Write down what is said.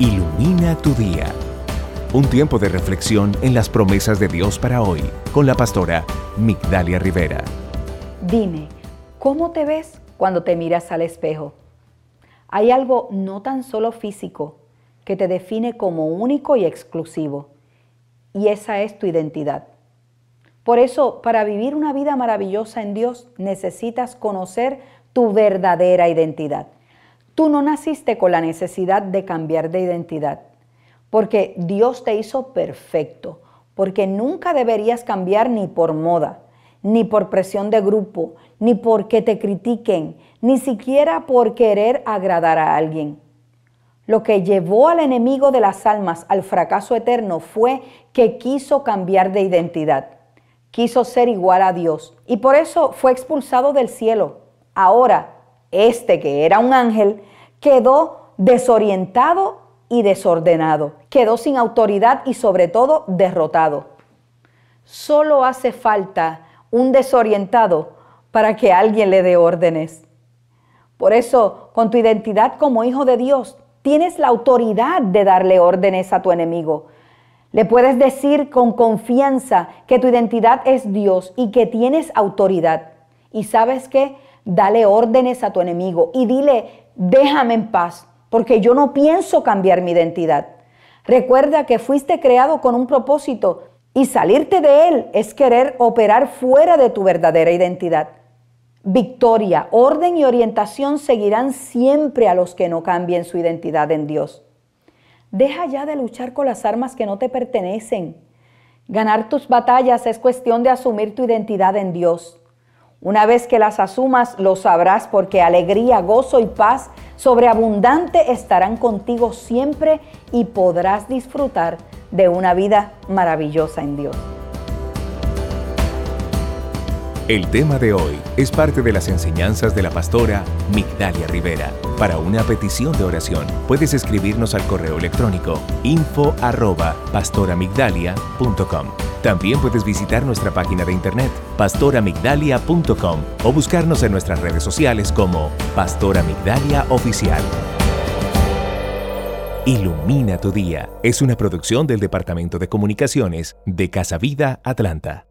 Ilumina tu día. Un tiempo de reflexión en las promesas de Dios para hoy con la pastora Migdalia Rivera. Dime, ¿cómo te ves cuando te miras al espejo? Hay algo no tan solo físico que te define como único y exclusivo, y esa es tu identidad. Por eso, para vivir una vida maravillosa en Dios, necesitas conocer tu verdadera identidad. Tú no naciste con la necesidad de cambiar de identidad, porque Dios te hizo perfecto, porque nunca deberías cambiar ni por moda, ni por presión de grupo, ni porque te critiquen, ni siquiera por querer agradar a alguien. Lo que llevó al enemigo de las almas al fracaso eterno fue que quiso cambiar de identidad, quiso ser igual a Dios y por eso fue expulsado del cielo. Ahora, este que era un ángel quedó desorientado y desordenado, quedó sin autoridad y sobre todo derrotado. Solo hace falta un desorientado para que alguien le dé órdenes. Por eso, con tu identidad como hijo de Dios, tienes la autoridad de darle órdenes a tu enemigo. Le puedes decir con confianza que tu identidad es Dios y que tienes autoridad. Y sabes qué? Dale órdenes a tu enemigo y dile, déjame en paz, porque yo no pienso cambiar mi identidad. Recuerda que fuiste creado con un propósito y salirte de él es querer operar fuera de tu verdadera identidad. Victoria, orden y orientación seguirán siempre a los que no cambien su identidad en Dios. Deja ya de luchar con las armas que no te pertenecen. Ganar tus batallas es cuestión de asumir tu identidad en Dios. Una vez que las asumas, lo sabrás porque alegría, gozo y paz sobreabundante estarán contigo siempre y podrás disfrutar de una vida maravillosa en Dios. El tema de hoy es parte de las enseñanzas de la pastora Migdalia Rivera. Para una petición de oración, puedes escribirnos al correo electrónico info arroba pastoramigdalia.com. También puedes visitar nuestra página de internet pastoramigdalia.com o buscarnos en nuestras redes sociales como Pastora Migdalia Oficial. Ilumina tu día es una producción del Departamento de Comunicaciones de Casa Vida Atlanta.